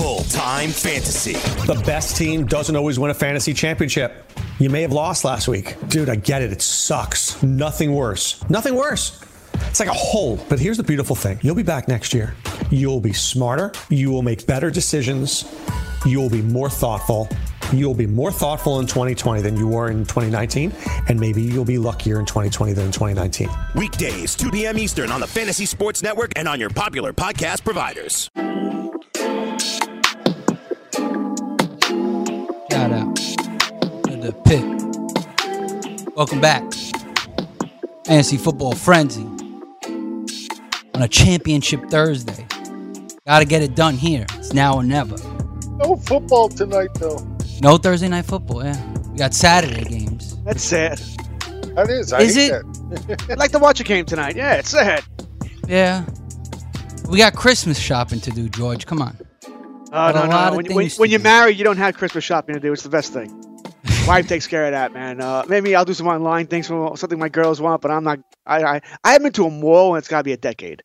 Full time fantasy. The best team doesn't always win a fantasy championship. You may have lost last week. Dude, I get it. It sucks. Nothing worse. Nothing worse. It's like a hole. But here's the beautiful thing you'll be back next year. You'll be smarter. You will make better decisions. You will be more thoughtful. You'll be more thoughtful in 2020 than you were in 2019. And maybe you'll be luckier in 2020 than in 2019. Weekdays, 2 p.m. Eastern on the Fantasy Sports Network and on your popular podcast providers. The pit. Welcome back. Fantasy Football Frenzy on a championship Thursday. Got to get it done here. It's now or never. No football tonight, though. No Thursday night football. Yeah, we got Saturday games. That's sad. That is. I Is hate it? that. I'd like to watch a game tonight. Yeah, it's sad. Yeah, we got Christmas shopping to do. George, come on. Oh, no, no. When, when, when you're married, you don't have Christmas shopping to do. It's the best thing. Wife takes care of that, man. Uh, maybe I'll do some online things for something my girls want, but I'm not. I I, I haven't been to a mall, and it's got to be a decade.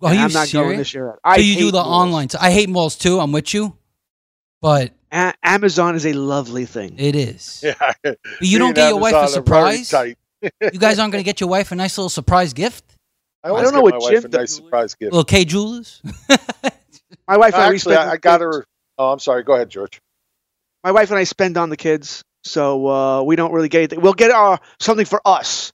Are And you I'm not serious? going this year. So I you do the malls. online. So I hate malls too. I'm with you, but A- Amazon is a lovely thing. it is. Yeah. But you don't get your wife a surprise. You guys aren't going to get your wife a nice little surprise gift. I, always don't know get what my wife Jim a nice surprise gift. Little Kay Jewelers. My wife and I Actually, I, I got her. Oh, I'm sorry. Go ahead, George. my wife and I spend on the kids, so uh, we don't really get anything. We'll get our something for us.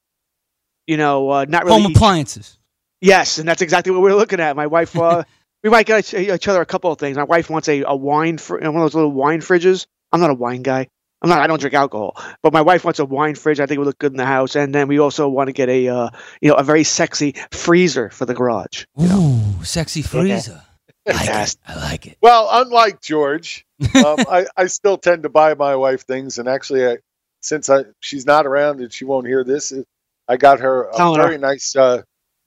You know, uh, not really. Home appliances. Yes, and that's exactly what we're looking at. My wife, uh, we might get each other a couple of things. My wife wants a, a wine, fr- one of those little wine fridges. I'm not a wine guy. I'm not. I don't drink alcohol. But my wife wants a wine fridge. I think it would look good in the house. And then we also want to get a, uh, you know, a very sexy freezer for the garage. Ooh, sexy freezer. I like it. I like it. Well, unlike George, um, I, I still tend to buy my wife things, and actually, I, since I she's not around and she won't hear this, it- I got her a Tell her. very nice uh,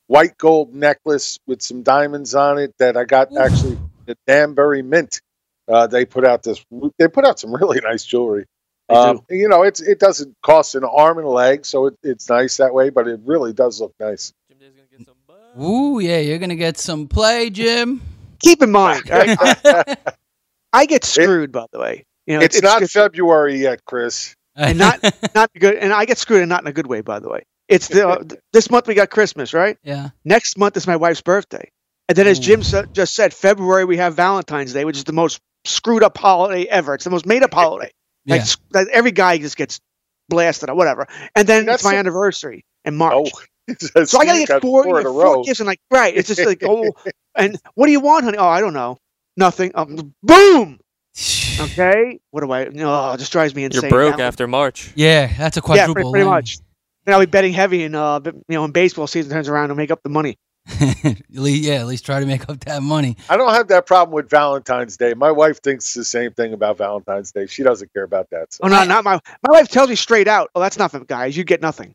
white gold necklace with some diamonds on it that I got actually at Danbury Mint. Uh, they put out this. They put out some really nice jewelry. Um, you know, it's it doesn't cost an arm and a leg, so it, it's nice that way. But it really does look nice. Ooh, yeah, you're going to get some play, Jim. Keep in mind, all right, I get screwed. by the way, you know, it's, not February yet, Chris. and not not good. And I get screwed, and not in a good way, by the way. It's the, uh, this month we got Christmas, right? Yeah. Next month is my wife's birthday, and then as Jim sa- just said, February we have Valentine's Day, which is the most screwed up holiday ever. It's the most made up holiday. Like, Yeah. s- like every guy just gets blasted or whatever. And then That's it's my the- anniversary in March. so So I gotta get got four, four in a four row. gifts and like right. It's just like oh, and what do you want, honey? Oh, I don't know, nothing. Um, boom. Okay, what do I? No, it just drives me insane. You're broke now. after March. Yeah, that's a Yeah, pretty, pretty much. And I'll be betting heavy in uh, you know, when baseball season turns around to make up the money. Yeah, at least try to make up that money. I don't have that problem with Valentine's Day. My wife thinks the same thing about Valentine's Day. She doesn't care about that. So. Oh no, not my my wife tells me straight out. Oh, that's nothing, guys. You get nothing.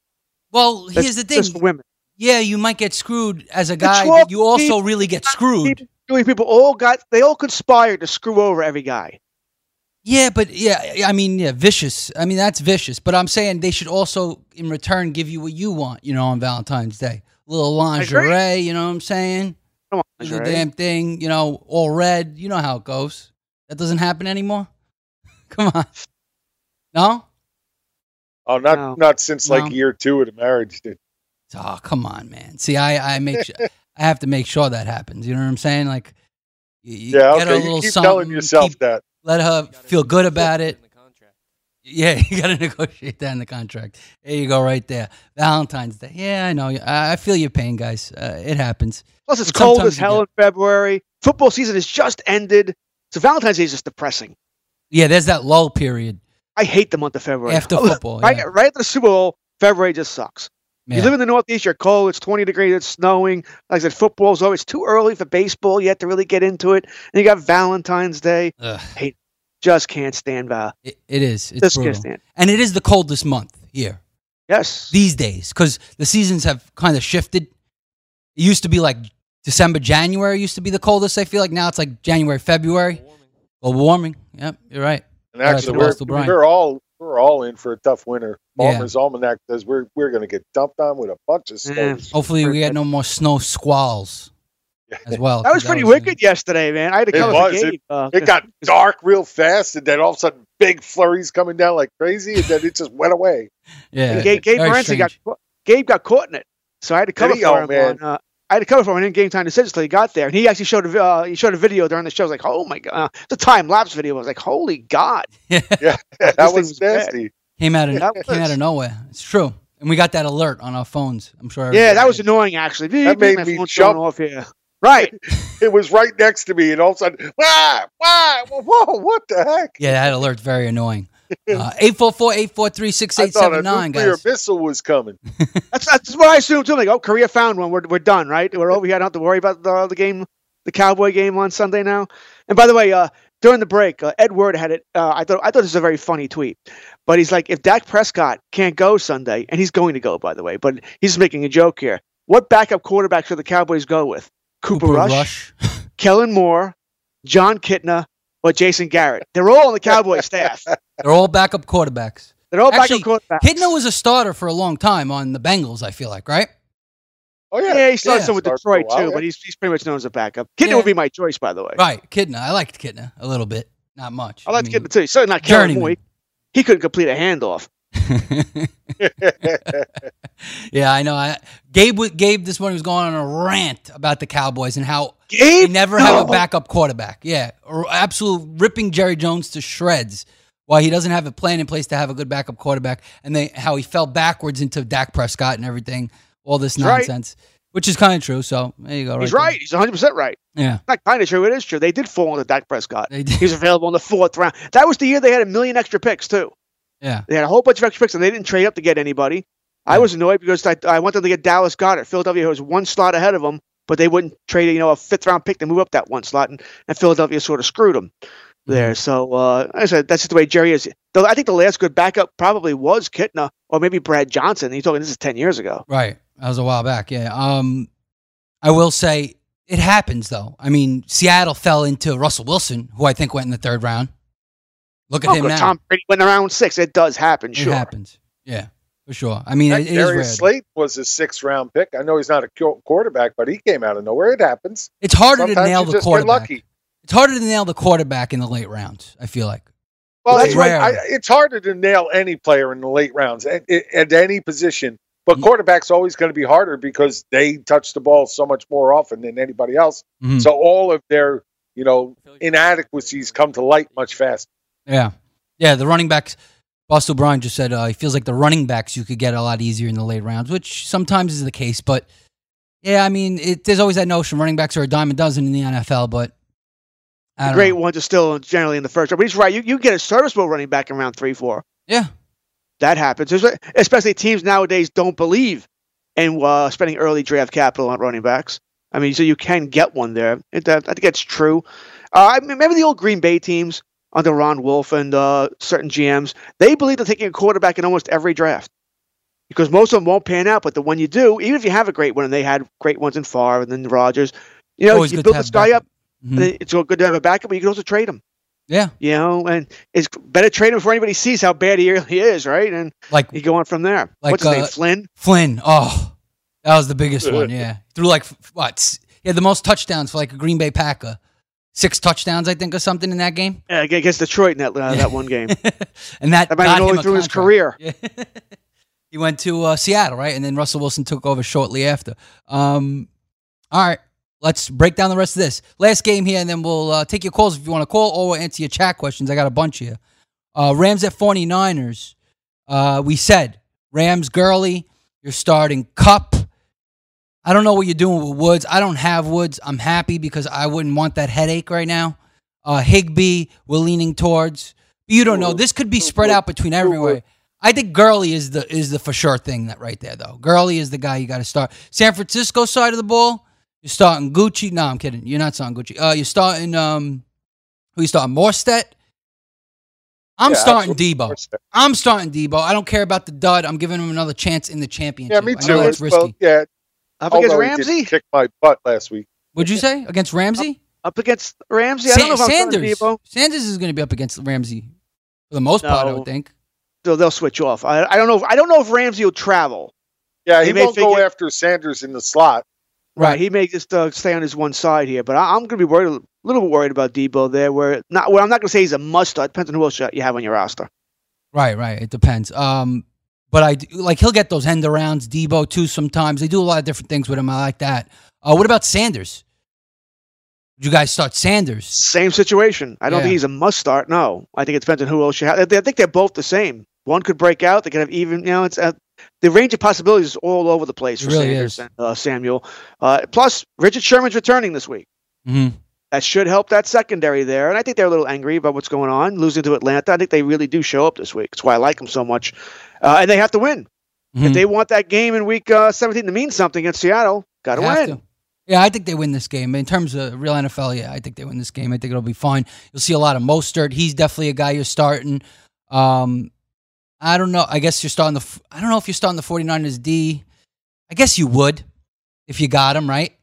Well, That's here's the thing. just for women. Yeah, you might get screwed as a guy, but you also really get screwed. Doing people all got they all conspired to screw over every guy. Yeah, but yeah, I mean, yeah, vicious. I mean, that's vicious. But I'm saying they should also, in return, give you what you want. You know, on Valentine's Day, a little lingerie. You know what I'm saying? Come on, the damn thing. You know, all red. You know how it goes. That doesn't happen anymore. Come on. No. Oh, not No. not since like No. year two of the marriage. dude. Oh, come on, man. See, I I make sure I have to make sure that happens. You know what I'm saying? Like, you, you Yeah, get her a okay. You keep telling yourself keep- that. let her feel good about it. Yeah, you got to negotiate that in the contract. There you go, right there. Valentine's Day. Yeah, I know. I I feel your pain, guys. Uh, it happens. Plus, it's But cold as hell in February. Football season has just ended, so Valentine's Day is just depressing. Yeah, there's that lull period. I hate the month of February. After football, right, yeah. right after the Super Bowl, February just sucks. You live in the Northeast, you're cold, it's 20 degrees, it's snowing. Like I said, football's over. It's too early for baseball yet to really get into it. And you got Valentine's Day. Ugh. Hate, just can't stand Val. It, it is. It's Just can't stand. And it is the coldest month here Yes. these days because the seasons have kind of shifted. It used to be like December, January used to be the coldest. I feel like now it's like January, February. Global warming. Yep, you're right. And actually, we're, we're all we're all in for a tough winter. Yeah. Almanac says we're we're going to get dumped on with a bunch of snow. Hopefully, we get no more snow squalls as well. That was pretty wicked yesterday, man. I had to It cover was. for It, Gabe. uh, it got dark real fast, and then all of a sudden, big flurries coming down like crazy, and then it just went away. Yeah, And Gabe, Gabe very Morency got Gabe got caught in it, so I had to cover he? for Oh, him. man. On, uh, I had to cover for him. I didn't game time decisions until he got there, and he actually showed a uh, he showed a video during the show. I was like, oh my god, uh, the time lapse video. I was like, holy god, yeah, that thing was was bad. nasty. Came out of That came out of nowhere. It's true, and we got that alert on our phones. I'm sure. yeah, that everybody was annoying actually. That Beep, made my me phone's jump. off here. Right, It was right next to me, and all of a sudden, wah, wah, whoa, what the heck? Yeah, that alert's very annoying. Uh, 844-843-6879, I thought a nuclear guys. missile was coming. that's that's what I assumed too. Like, oh, Korea found one. We're we're done, right? We're over here. I don't have to worry about the the game, the Cowboy game on Sunday now. And by the way, uh, during the break, uh, Ed Word had it. Uh, I thought I thought this was a very funny tweet, but he's like, if Dak Prescott can't go Sunday, and he's going to go, by the way, but he's making a joke here. What backup quarterback should the Cowboys go with? Cooper, Cooper Rush, Rush. Kellen Moore, Jon Kitna, or Jason Garrett. They're all on the Cowboys staff. They're all backup quarterbacks. They're all Actually, backup quarterbacks. Kitna was a starter for a long time on the Bengals, I feel like, right? Oh yeah, Yeah, he started Yeah. some with Started Detroit while, too, yeah. but he's he's pretty much known as a backup. Kitna Yeah. would be my choice, by the way. Right, Kitna. I liked Kitna a little bit. Not much. I like mean, Kitna too. Certainly not Kellen. Moore. He, he couldn't complete a handoff. yeah, I know. I, Gabe Gabe this morning was going on a rant about the Cowboys and how they Gabe, never have a backup quarterback. Yeah, or absolute ripping Jerry Jones to shreds. Why he doesn't have a plan in place to have a good backup quarterback, and they how he fell backwards into Dak Prescott and everything, all this He's right. nonsense, which is kind of true. So there you go. He's there. right. He's 100 percent right. Yeah, Not kind of true. It is true. They did fall into Dak Prescott. They. He was available in the fourth round. That was the year they had a million extra picks too. Yeah. They had a whole bunch of extra picks, and they didn't trade up to get anybody. I was annoyed because I, I wanted to get Dallas Goedert. Philadelphia was one slot ahead of them, but they wouldn't trade you know a fifth round pick to move up that one slot, and, and Philadelphia sort of screwed them there. So uh, I said that's just the way Jerry is. Though I think the last good backup probably was Kitna or maybe Brad Johnson. He's talking this is ten years ago. Right. That was a while back. Yeah. Um, I will say it happens though. I mean, Seattle fell into Russell Wilson, who I think went in the third round. Look at Oh, him good. now. Tom Brady went around six. It does happen. Sure. It Sure. happens. Yeah, for sure. I mean, it, it is Darius rare. Slate was a sixth round pick. I know he's not a qu- quarterback, but he came out of nowhere. It happens. It's harder to nail you the just get quarterback. lucky. It's harder to nail the quarterback in the late rounds. I feel like. Well, It's that's right. rare. I, it's harder to nail any player in the late rounds at, at any position, but Mm. quarterback's always going to be harder because they touch the ball so much more often than anybody else. Mhm. So all of their, you know, inadequacies come to light much faster. Yeah, yeah. The running backs. Buster O'Brien just said uh, he feels like the running backs you could get a lot easier in the late rounds, which sometimes is the case. But yeah, I mean, it, there's always that notion running backs are a dime a dozen in the NFL, but The great know. ones are still generally in the first round. But he's right. You you get a serviceable running back in round three, four. Yeah, That happens. Especially teams nowadays don't believe in uh, spending early draft capital on running backs. I mean, so you can get one there. It, that, I think that's true. Uh, I mean, remember the old Green Bay teams under Ron Wolf and uh, certain GMs? They believe in taking a quarterback in almost every draft because most of them won't pan out. But the one you do, even if you have a great one, and they had great ones in Favre and then Rodgers, you know, Always you build this guy backup. up. Mhm. and It's good to have a backup, but you can also trade him. yeah. You know, and it's better trade him before anybody sees how bad he really is, right? And Like you go on from there. Like, What's his name? uh, Flynn. Flynn. Oh, that was the biggest one. Yeah, threw like f- what? He had the most touchdowns for like a Green Bay Packer. Six touchdowns, I think, or something in that game. Yeah, against Detroit in that uh, that one game. and that That might have been only through his career. He went to uh, Seattle, right? And then Russell Wilson took over shortly after. Um, all right, let's break down the rest of this. Last game here, and then we'll uh, take your calls if you want to call or we'll answer your chat questions. I got a bunch here. Uh, Rams at 49ers. Uh, we said Rams Gurley, you're starting Kupp. I don't know what you're doing with Woods. I don't have Woods. I'm happy because I wouldn't want that headache right now. Uh, Higbee, we're leaning towards. You don't know. This could be spread out between everywhere. I think Gurley is the is the for sure thing that right there though. Gurley is the guy you got to start. San Francisco side of the ball, you're starting Gucci. No, I'm kidding. You're not starting Gucci. Uh, you're starting um, who you starting? Mostert. I'm Yeah, starting. Deebo. Mostert. I'm starting Deebo. I don't care about the dud. I'm giving him another chance in the championship. Yeah, me I too. know it's risky. Well, yeah. Up against although he did Ramsey? kick my butt last week. Would you say against Ramsey? Up against Ramsey? I don't know if I'm starting Sanders. Sanders is going to be up against Ramsey for the most part. I would think. So they'll switch off. I, I don't know. If, I don't know if Ramsey will travel. Yeah, He he, may won't go after Sanders in the slot. Right. He may just uh, stay on his one side here, but I, I'm going to be worried, a little bit worried about Deebo there. Where not, well, I'm not going to say he's a must. It depends on who else you have on your roster. Right, right. It depends. Um, but I like he'll get those end arounds. Deebo too. Sometimes they do a lot of different things with him. I like that. Uh, what about Sanders? Would you guys start Sanders? Same situation. I don't Yeah. think he's a must start. No, I think it depends on who else you have. I think they're both the same. One could break out. They could have even. You know, it's uh, the range of possibilities is all over the place for really Sanders and uh, Samuel. Uh, plus, Richard Sherman's returning this week. Mm-hmm. That should help that secondary there. And I think they're a little angry about what's going on, losing to Atlanta. I think they really do show up this week. That's why I like them so much. Uh, and they have to win. Mm-hmm. If they want that game in week uh, 17 to mean something against Seattle, got to win. Yeah, I think they win this game. In terms of real NFL, yeah, I think they win this game. I think it'll be fine. You'll see a lot of Mostert. He's definitely a guy you're starting. Um, I don't know. I guess you're starting the. I don't know if you're starting the 49ers D. I guess you would if you got him right.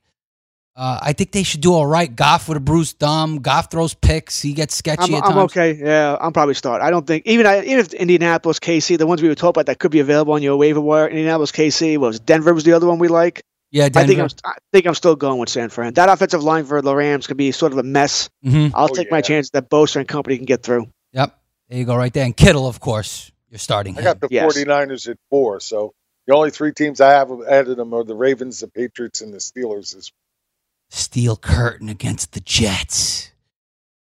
Uh, I think they should do all right. Goff with a bruised thumb. Goff throws picks. He gets sketchy I'm, at I'm times. okay. Yeah, I'm probably start. I don't think even I, even if Indianapolis, KC, the ones we were talking about that could be available on your waiver wire. Indianapolis, KC was Denver was the other one we like. Yeah, I think I'm I think I'm still going with San Fran. That offensive line for the Rams could be sort of a mess. Mhm. I'll Oh, take my chance that Bosa and company can get through. Yep. There you go, right there. And Kittle, of course, you're starting. I him. got the Yes. 49ers at four. So the only three teams I have added them are the Ravens, the Patriots, and the Steelers. This Steel curtain against the Jets.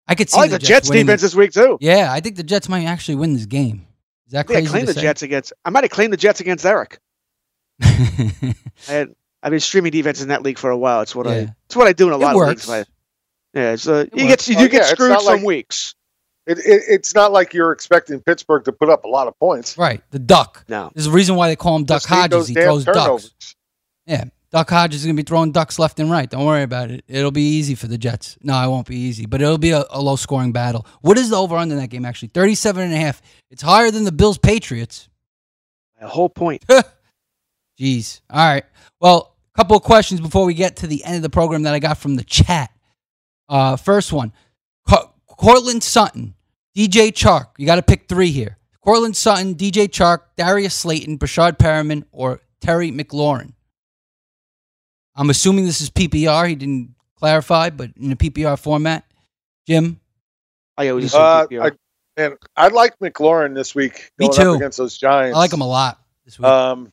I could see I like the Jets winning defense this week too. Yeah, I think the Jets might actually win this game. Is that I think I crazy? claimed to the say? Jets against. I might have claimed the Jets against Eric. I had, I've been streaming defense in that league for a while. It's what I. It's what I do in a It lot works. of leagues. I- yeah, so uh, you works. get you Oh, do get yeah, screwed some like- weeks. it, it, it's not like you're expecting Pittsburgh to put up a lot of points. right, the duck. No, There's a reason why they call him Duck Just Hodges. He throws turnovers. ducks. Yeah, Duck Hodges is gonna be throwing ducks left and right. Don't worry about it. It'll be easy for the Jets. No, it won't be easy, but it'll be a, a low scoring battle. What is the over under in that game actually? 37 and a half. It's higher than the Bills Patriots. the whole point. Jeez. All right. Well, a couple of questions before we get to the end of the program that I got from the chat. Uh, first one, Co- Courtland Sutton, DJ Chark. You got to pick three here. Courtland Sutton, DJ Chark, Darius Slayton, Breshad Perriman, or Terry McLaurin. I'm assuming this is PPR. He didn't clarify, but in a PPR format. Jim, I always Uh, I, and I like McLaurin this week Me going too. up against those Giants. I like him a lot this week. Um,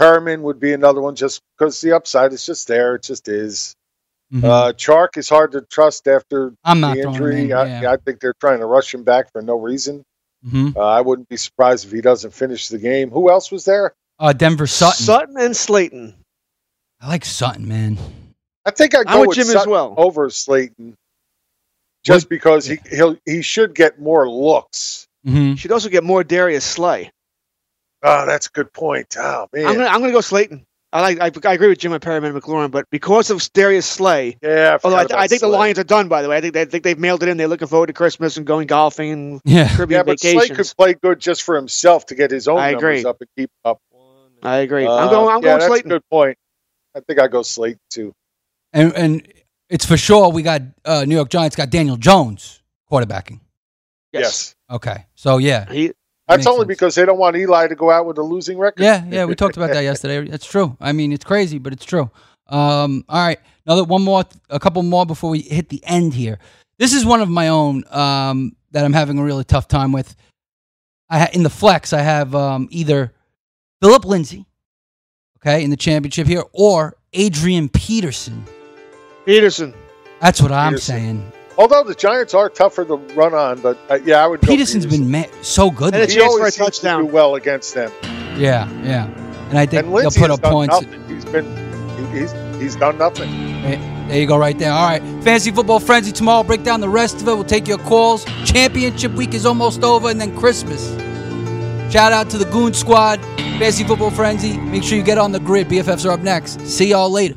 Perriman would be another one just because the upside is just there. It just is. Mhm. Uh, Chark is hard to trust after I'm not the injury. in, I, yeah. I think they're trying to rush him back for no reason. Mhm. Uh, I wouldn't be surprised if he doesn't finish the game. Who else was there? uh, Denver Sutton. Sutton and Slayton. I like Sutton, man. I think I'd I'm go with with Jim as well. over Slayton, just because he he'll he should get more looks. Mm-hmm. Should also get more Darius Slay. Oh, that's a good point. Oh man, I'm gonna I'm gonna go Slayton. I like I, I agree with Jim and Perriman and McLaurin, but because of Darius Slay, yeah. although I, forgot I about think the Lions are done. By the way, I think they I think they've mailed it in. They're looking forward to Christmas and going golfing and Yeah. Caribbean Yeah, but Slay could play good just for himself to get his own I numbers agree. up and keep up. I agree. Uh, I'm going. I'm yeah, going that's Slayton. a good point. I think I go Slayton too. And and it's for sure we got uh, New York Giants got Daniel Jones quarterbacking. Yes, Okay. So yeah. He, that's only sense. because they don't want Eli to go out with a losing record. Yeah, yeah, we talked about that yesterday. That's true. I mean, it's crazy, but it's true. Um, all right, another one more, a couple more before we hit the end here. This is one of my own um, that I'm having a really tough time with. I ha- in the flex, I have um, either Philip Lindsay, okay, in the championship here, or Adrian Peterson. Peterson. That's what I'm Peterson. saying. Although the Giants are tougher to run on, but uh, yeah, I would. go Peterson's Peterson. been ma- so good. And He chance for always a seems to do well against them. Yeah, yeah, and I think And they'll put up points. nothing. He's been he- he's he's done nothing. Hey, There you go, right there. All right. Fantasy Football Frenzy tomorrow. Break down the rest of it. We'll take your calls. Championship week is almost over, and then Christmas. Shout out to the Goon Squad. Fantasy Football Frenzy. Make sure you get on the grid. BFFs are up next. See y'all later.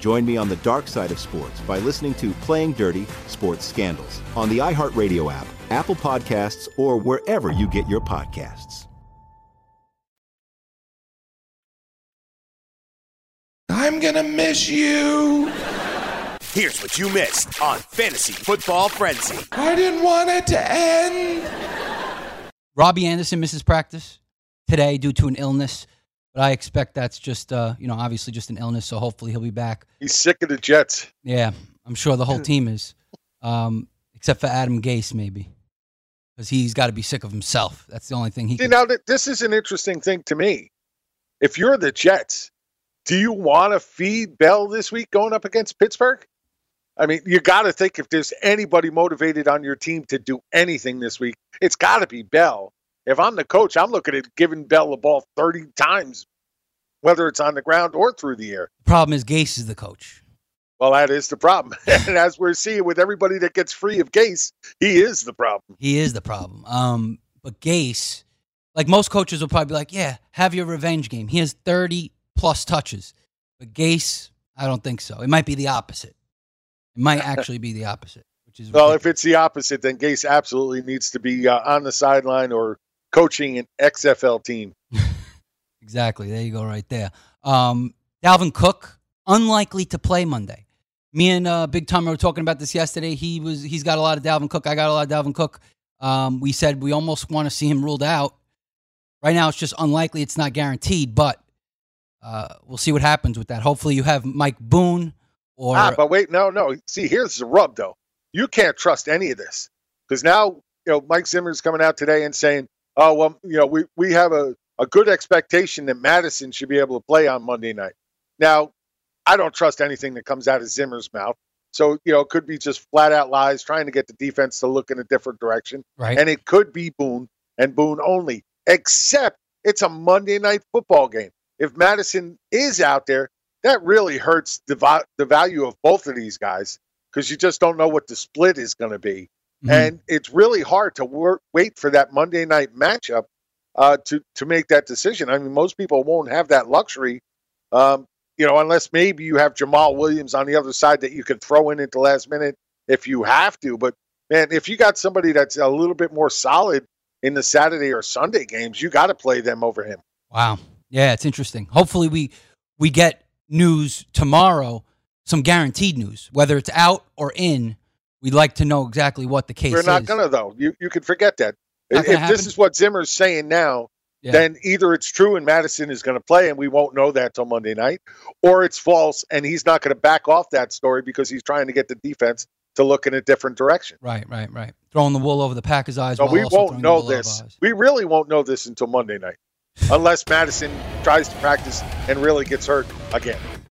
Join me on the dark side of sports by listening to Playing Dirty Sports Scandals on the iHeartRadio app, Apple Podcasts, or wherever you get your podcasts. I'm gonna miss you. Here's what you missed on Fantasy Football Frenzy. I didn't want it to end. Robby Anderson misses practice today due to an illness, but I expect that's just, uh, you know, obviously just an illness. So hopefully he'll be back. He's sick of the Jets. Yeah, I'm sure the whole team is, um, except for Adam Gase, maybe, because he's got to be sick of himself. That's the only thing he. See, Can, now th- this is an interesting thing to me. If you're the Jets, do you want to feed Bell this week going up against Pittsburgh? I mean, you got to think if there's anybody motivated on your team to do anything this week, it's got to be Bell. If I'm the coach, I'm looking at giving Bell the ball 30 times, whether it's on the ground or through the air. problem is Gase is the coach. Well, that is the problem. and as we're seeing with everybody that gets free of Gase, he is the problem. He is the problem. Um, but Gase, like most coaches, will probably be like, "Yeah, have your revenge game." He has 30 plus touches, but Gase, I don't think so. It might be the opposite. It might actually be the opposite, which is Well, if it's the opposite, then Gase absolutely needs to be uh, on the sideline or coaching an XFL team. Exactly. There you go, right there. Um, Dalvin Cook, unlikely to play Monday. Me and uh, Big Tom were talking about this yesterday. He was he's got a lot of Dalvin Cook. I got a lot of Dalvin Cook. Um, we said we almost want to see him ruled out. Right now, it's just unlikely. It's not guaranteed, but uh, we'll see what happens with that. Hopefully, you have Mike Boone or ah, but wait, no, no. See, here's the rub, though. You can't trust any of this because now you know Mike Zimmer's coming out today and saying, "Oh, well, you know, we we have a a good expectation that Mattison should be able to play on Monday night." Now, I don't trust anything that comes out of Zimmer's mouth. So, you know, it could be just flat out lies, trying to get the defense to look in a different direction. Right. And it could be Boone and Boone only, except it's a Monday night football game. If Mattison is out there, that really hurts the, the value of both of these guys because you just don't know what the split is going to be. Mhm. And it's really hard to work, wait for that Monday night matchup uh, to, to make that decision. I mean, most people won't have that luxury um, you know, unless maybe you have Jamaal Williams on the other side that you can throw in at the last minute if you have to. But man, if you got somebody that's a little bit more solid in the Saturday or Sunday games, you got to play them over him. Wow. Yeah, it's interesting. Hopefully we we get news tomorrow, some guaranteed news, whether it's out or in. We'd like to know exactly what the case We're not is. gonna though. You you can forget that. If, this is what Zimmer's saying now, Yeah. then either it's true and Mattison is going to play and we won't know that till Monday night, or it's false and he's not going to back off that story because he's trying to get the defense to look in a different direction. Right, right, right. Throwing the wool over the Packers' eyes. While we won't know this. We really won't know this until Monday night, unless Mattison tries to practice and really gets hurt again.